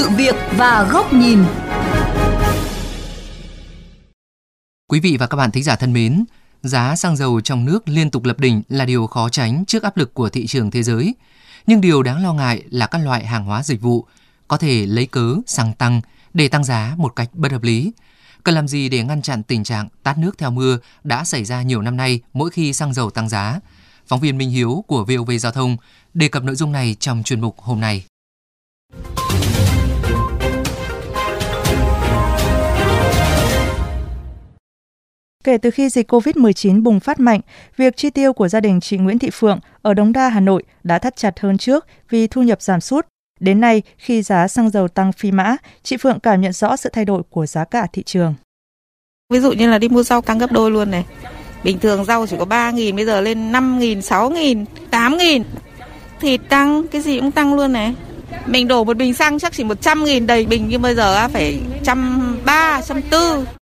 sự việc và góc nhìn. Quý vị và các bạn thính giả thân mến, giá xăng dầu trong nước liên tục lập đỉnh là điều khó tránh trước áp lực của thị trường thế giới. Nhưng điều đáng lo ngại là các loại hàng hóa dịch vụ có thể lấy cớ xăng tăng để tăng giá một cách bất hợp lý. Cần làm gì để ngăn chặn tình trạng tát nước theo mưa đã xảy ra nhiều năm nay mỗi khi xăng dầu tăng giá? Phóng viên Minh Hiếu của VOV Giao thông đề cập nội dung này trong chuyên mục hôm nay. Kể từ khi dịch COVID-19 bùng phát mạnh, việc chi tiêu của gia đình chị Nguyễn Thị Phượng ở Đống Đa, Hà Nội đã thắt chặt hơn trước vì thu nhập giảm sút. Đến nay, khi giá xăng dầu tăng phi mã, chị Phượng cảm nhận rõ sự thay đổi của giá cả thị trường. Ví dụ như là đi mua rau tăng gấp đôi luôn này. Bình thường rau chỉ có 3.000, bây giờ lên 5.000, 6.000, 8.000. Thịt tăng, cái gì cũng tăng luôn này. Mình đổ một bình xăng chắc chỉ 100.000 đầy bình, nhưng bây giờ phải 130, 140.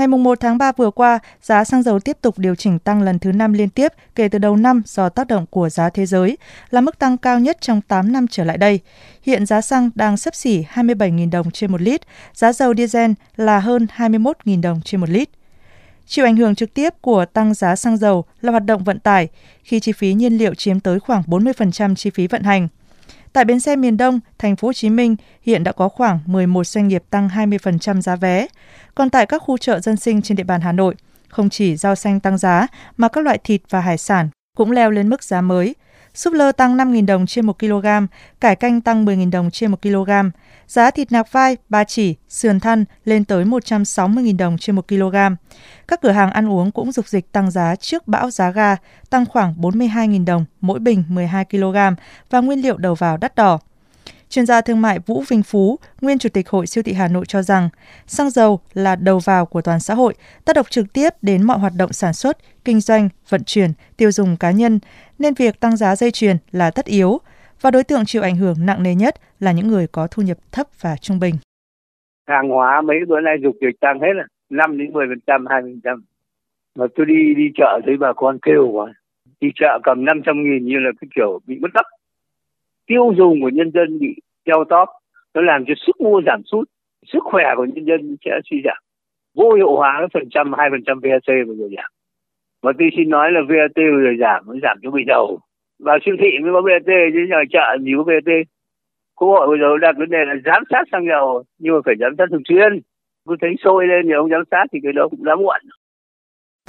Ngày 1 tháng 3 vừa qua, giá xăng dầu tiếp tục điều chỉnh tăng lần thứ 5 liên tiếp kể từ đầu năm do tác động của giá thế giới, là mức tăng cao nhất trong 8 năm trở lại đây. Hiện giá xăng đang sấp xỉ 27.000 đồng trên một lít, giá dầu diesel là hơn 21.000 đồng trên một lít. Chịu ảnh hưởng trực tiếp của tăng giá xăng dầu là hoạt động vận tải, khi chi phí nhiên liệu chiếm tới khoảng 40% chi phí vận hành. Tại bến xe miền Đông, thành phố Hồ Chí Minh hiện đã có khoảng 11 doanh nghiệp tăng 20% giá vé. Còn tại các khu chợ dân sinh trên địa bàn Hà Nội, không chỉ rau xanh tăng giá mà các loại thịt và hải sản cũng leo lên mức giá mới. Súp lơ tăng 5.000 đồng trên 1 kg, cải canh tăng 10.000 đồng trên 1 kg. Giá thịt nạc vai, ba chỉ, sườn thăn lên tới 160.000 đồng trên 1 kg. Các cửa hàng ăn uống cũng dục dịch tăng giá trước bão giá ga, tăng khoảng 42.000 đồng mỗi bình 12 kg và nguyên liệu đầu vào đắt đỏ. Chuyên gia thương mại Vũ Vinh Phú, nguyên chủ tịch Hội siêu thị Hà Nội cho rằng, xăng dầu là đầu vào của toàn xã hội, tác động trực tiếp đến mọi hoạt động sản xuất, kinh doanh, vận chuyển, tiêu dùng cá nhân, nên việc tăng giá dây chuyền là tất yếu và đối tượng chịu ảnh hưởng nặng nề nhất là những người có thu nhập thấp và trung bình. Hàng hóa mấy bữa nay dục dịch tăng hết là 5 đến 10 phần trăm, 20 phần trăm. Mà tôi đi đi chợ thấy bà con kêu quá. Đi chợ cầm 500 nghìn như là cái kiểu bị mất đất. Tiêu dùng của nhân dân bị treo tóp. Nó làm cho sức mua giảm sút. Sức khỏe của nhân dân sẽ suy giảm. Vô hiệu hóa cái phần trăm, 2 phần trăm VAT vừa rồi giảm. Và tôi xin nói là VAT vừa rồi giảm, nó giảm cho bị đầu vào siêu thị mới có VAT chứ nhà chợ nhiều có VAT quốc hội bây giờ đặt vấn đề là giám sát xăng dầu nhưng mà phải giám sát thường xuyên cứ thấy sôi lên thì ông giám sát thì cái đó cũng đã muộn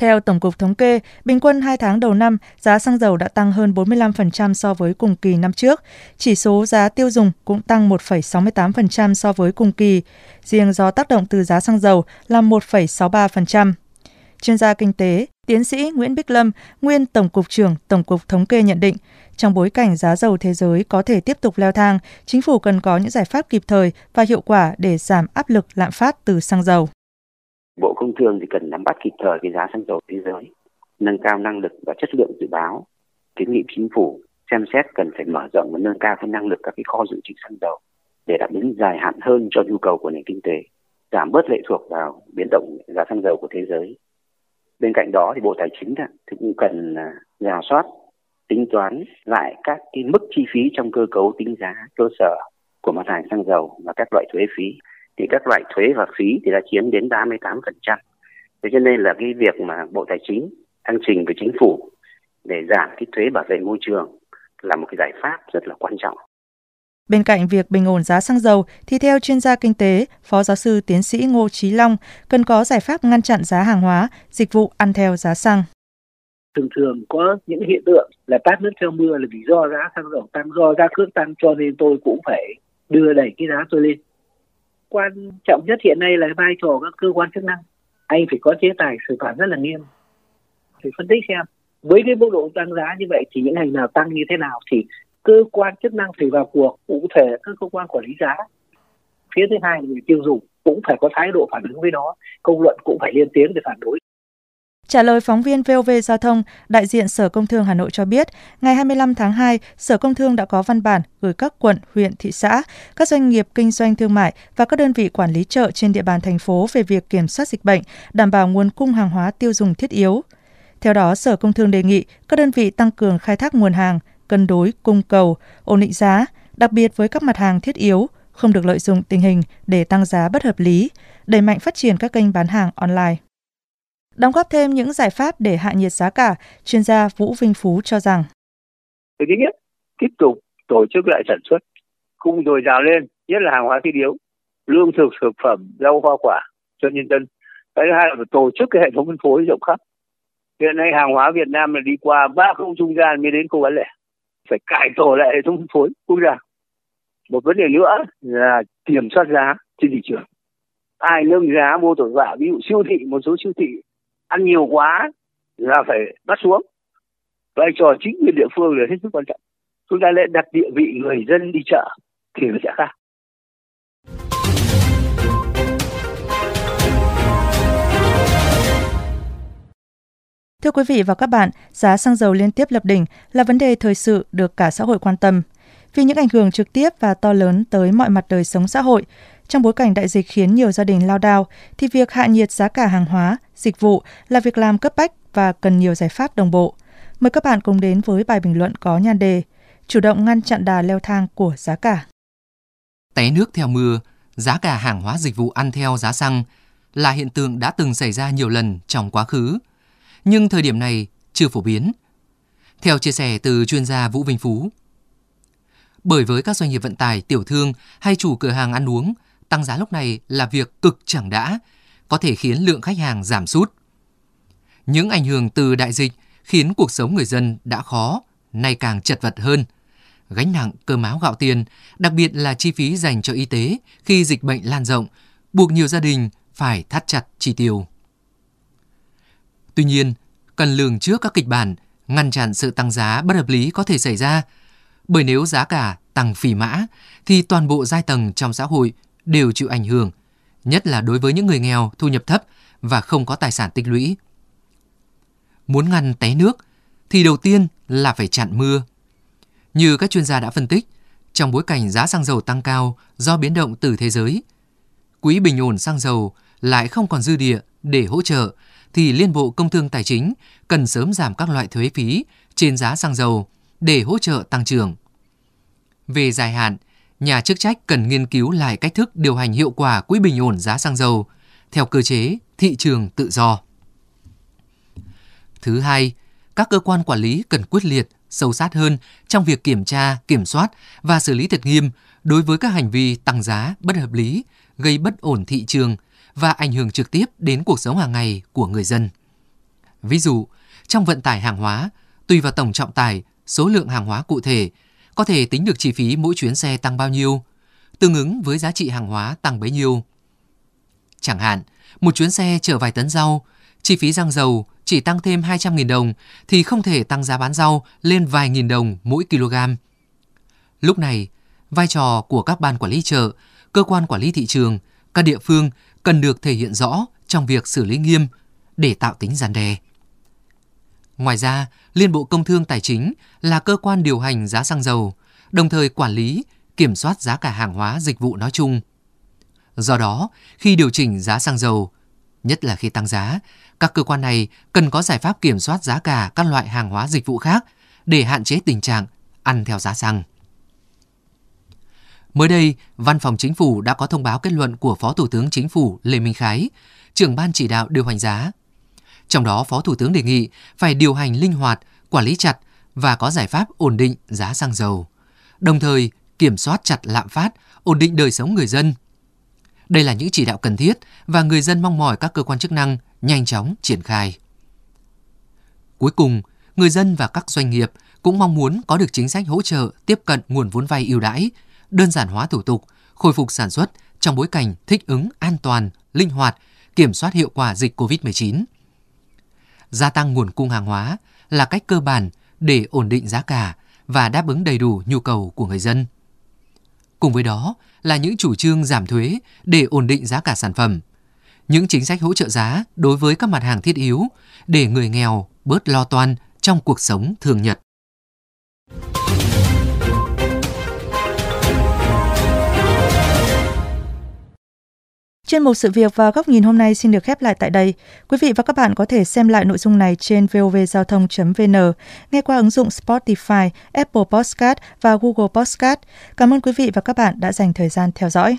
theo Tổng cục Thống kê, bình quân 2 tháng đầu năm, giá xăng dầu đã tăng hơn 45% so với cùng kỳ năm trước. Chỉ số giá tiêu dùng cũng tăng 1,68% so với cùng kỳ. Riêng do tác động từ giá xăng dầu là 1,63%. Chuyên gia kinh tế, tiến sĩ Nguyễn Bích Lâm, nguyên Tổng cục trưởng Tổng cục Thống kê nhận định, trong bối cảnh giá dầu thế giới có thể tiếp tục leo thang, chính phủ cần có những giải pháp kịp thời và hiệu quả để giảm áp lực lạm phát từ xăng dầu. Bộ Công Thương thì cần nắm bắt kịp thời cái giá xăng dầu thế giới, nâng cao năng lực và chất lượng dự báo, kiến nghị chính phủ xem xét cần phải mở rộng và nâng cao cái năng lực các cái kho dự trữ xăng dầu để đáp ứng dài hạn hơn cho nhu cầu của nền kinh tế, giảm bớt lệ thuộc vào biến động giá xăng dầu của thế giới bên cạnh đó thì bộ tài chính thì cũng cần à, giả soát tính toán lại các cái mức chi phí trong cơ cấu tính giá cơ sở của mặt hàng xăng dầu và các loại thuế phí thì các loại thuế và phí thì đã chiếm đến 38%. Thế cho nên là cái việc mà Bộ Tài chính đang trình với chính phủ để giảm cái thuế bảo vệ môi trường là một cái giải pháp rất là quan trọng. Bên cạnh việc bình ổn giá xăng dầu thì theo chuyên gia kinh tế, Phó giáo sư tiến sĩ Ngô Chí Long cần có giải pháp ngăn chặn giá hàng hóa, dịch vụ ăn theo giá xăng. Thường thường có những hiện tượng là tát nước theo mưa là vì do giá xăng dầu tăng, do giá cước tăng cho nên tôi cũng phải đưa đẩy cái giá tôi lên. Quan trọng nhất hiện nay là vai trò các cơ quan chức năng. Anh phải có chế tài xử phạt rất là nghiêm. Phải phân tích xem với cái mức độ tăng giá như vậy thì những ngành nào tăng như thế nào thì cơ quan chức năng phải vào cuộc cụ thể các cơ quan quản lý giá phía thứ hai là người tiêu dùng cũng phải có thái độ phản ứng với nó công luận cũng phải lên tiếng để phản đối Trả lời phóng viên VOV Giao thông, đại diện Sở Công Thương Hà Nội cho biết, ngày 25 tháng 2, Sở Công Thương đã có văn bản gửi các quận, huyện, thị xã, các doanh nghiệp kinh doanh thương mại và các đơn vị quản lý chợ trên địa bàn thành phố về việc kiểm soát dịch bệnh, đảm bảo nguồn cung hàng hóa tiêu dùng thiết yếu. Theo đó, Sở Công Thương đề nghị các đơn vị tăng cường khai thác nguồn hàng, cân đối cung cầu, ổn định giá, đặc biệt với các mặt hàng thiết yếu, không được lợi dụng tình hình để tăng giá bất hợp lý, đẩy mạnh phát triển các kênh bán hàng online. Đóng góp thêm những giải pháp để hạ nhiệt giá cả, chuyên gia Vũ Vinh Phú cho rằng Thứ nhất, tiếp tục tổ chức lại sản xuất, cung dồi dào lên, nhất là hàng hóa thiết yếu, lương thực, thực phẩm, rau hoa quả cho nhân dân. Cái thứ hai là tổ chức cái hệ thống phân phối rộng khắp. Hiện nay hàng hóa Việt Nam là đi qua ba khâu trung gian mới đến khâu bán lẻ. Phải cải tổ lại hệ thống phân phối quốc gia. Một vấn đề nữa là kiểm soát giá trên thị trường. Ai nâng giá vô tội vạ, ví dụ siêu thị, một số siêu thị ăn nhiều quá là phải bắt xuống. Vai trò chính quyền địa phương là hết sức quan trọng. Chúng ta lại đặt địa vị người dân đi chợ thì nó sẽ khác. Thưa quý vị và các bạn, giá xăng dầu liên tiếp lập đỉnh là vấn đề thời sự được cả xã hội quan tâm. Vì những ảnh hưởng trực tiếp và to lớn tới mọi mặt đời sống xã hội, trong bối cảnh đại dịch khiến nhiều gia đình lao đao, thì việc hạ nhiệt giá cả hàng hóa, dịch vụ là việc làm cấp bách và cần nhiều giải pháp đồng bộ. Mời các bạn cùng đến với bài bình luận có nhan đề Chủ động ngăn chặn đà leo thang của giá cả. Té nước theo mưa, giá cả hàng hóa dịch vụ ăn theo giá xăng là hiện tượng đã từng xảy ra nhiều lần trong quá khứ – nhưng thời điểm này chưa phổ biến. Theo chia sẻ từ chuyên gia Vũ Vinh Phú, bởi với các doanh nghiệp vận tải, tiểu thương hay chủ cửa hàng ăn uống, tăng giá lúc này là việc cực chẳng đã, có thể khiến lượng khách hàng giảm sút. Những ảnh hưởng từ đại dịch khiến cuộc sống người dân đã khó, nay càng chật vật hơn. Gánh nặng cơm áo gạo tiền, đặc biệt là chi phí dành cho y tế khi dịch bệnh lan rộng, buộc nhiều gia đình phải thắt chặt chi tiêu. Tuy nhiên, cần lường trước các kịch bản, ngăn chặn sự tăng giá bất hợp lý có thể xảy ra. Bởi nếu giá cả tăng phỉ mã, thì toàn bộ giai tầng trong xã hội đều chịu ảnh hưởng, nhất là đối với những người nghèo, thu nhập thấp và không có tài sản tích lũy. Muốn ngăn té nước, thì đầu tiên là phải chặn mưa. Như các chuyên gia đã phân tích, trong bối cảnh giá xăng dầu tăng cao do biến động từ thế giới, quỹ bình ổn xăng dầu lại không còn dư địa để hỗ trợ thì Liên Bộ Công Thương Tài chính cần sớm giảm các loại thuế phí trên giá xăng dầu để hỗ trợ tăng trưởng. Về dài hạn, nhà chức trách cần nghiên cứu lại cách thức điều hành hiệu quả quỹ bình ổn giá xăng dầu theo cơ chế thị trường tự do. Thứ hai, các cơ quan quản lý cần quyết liệt, sâu sát hơn trong việc kiểm tra, kiểm soát và xử lý thật nghiêm đối với các hành vi tăng giá bất hợp lý, gây bất ổn thị trường – và ảnh hưởng trực tiếp đến cuộc sống hàng ngày của người dân. Ví dụ, trong vận tải hàng hóa, tùy vào tổng trọng tải, số lượng hàng hóa cụ thể, có thể tính được chi phí mỗi chuyến xe tăng bao nhiêu, tương ứng với giá trị hàng hóa tăng bấy nhiêu. Chẳng hạn, một chuyến xe chở vài tấn rau, chi phí xăng dầu chỉ tăng thêm 200.000 đồng thì không thể tăng giá bán rau lên vài nghìn đồng mỗi kg. Lúc này, vai trò của các ban quản lý chợ, cơ quan quản lý thị trường, các địa phương cần được thể hiện rõ trong việc xử lý nghiêm để tạo tính gian đe. Ngoài ra, Liên Bộ Công Thương Tài chính là cơ quan điều hành giá xăng dầu, đồng thời quản lý, kiểm soát giá cả hàng hóa dịch vụ nói chung. Do đó, khi điều chỉnh giá xăng dầu, nhất là khi tăng giá, các cơ quan này cần có giải pháp kiểm soát giá cả các loại hàng hóa dịch vụ khác để hạn chế tình trạng ăn theo giá xăng. Mới đây, Văn phòng Chính phủ đã có thông báo kết luận của Phó Thủ tướng Chính phủ Lê Minh Khái, trưởng ban chỉ đạo điều hành giá. Trong đó, Phó Thủ tướng đề nghị phải điều hành linh hoạt, quản lý chặt và có giải pháp ổn định giá xăng dầu, đồng thời kiểm soát chặt lạm phát, ổn định đời sống người dân. Đây là những chỉ đạo cần thiết và người dân mong mỏi các cơ quan chức năng nhanh chóng triển khai. Cuối cùng, người dân và các doanh nghiệp cũng mong muốn có được chính sách hỗ trợ tiếp cận nguồn vốn vay ưu đãi đơn giản hóa thủ tục, khôi phục sản xuất trong bối cảnh thích ứng an toàn, linh hoạt, kiểm soát hiệu quả dịch COVID-19. Gia tăng nguồn cung hàng hóa là cách cơ bản để ổn định giá cả và đáp ứng đầy đủ nhu cầu của người dân. Cùng với đó là những chủ trương giảm thuế để ổn định giá cả sản phẩm, những chính sách hỗ trợ giá đối với các mặt hàng thiết yếu để người nghèo bớt lo toan trong cuộc sống thường nhật. Chuyên mục sự việc và góc nhìn hôm nay xin được khép lại tại đây. Quý vị và các bạn có thể xem lại nội dung này trên vovgiao thông.vn, nghe qua ứng dụng Spotify, Apple Podcast và Google Podcast. Cảm ơn quý vị và các bạn đã dành thời gian theo dõi.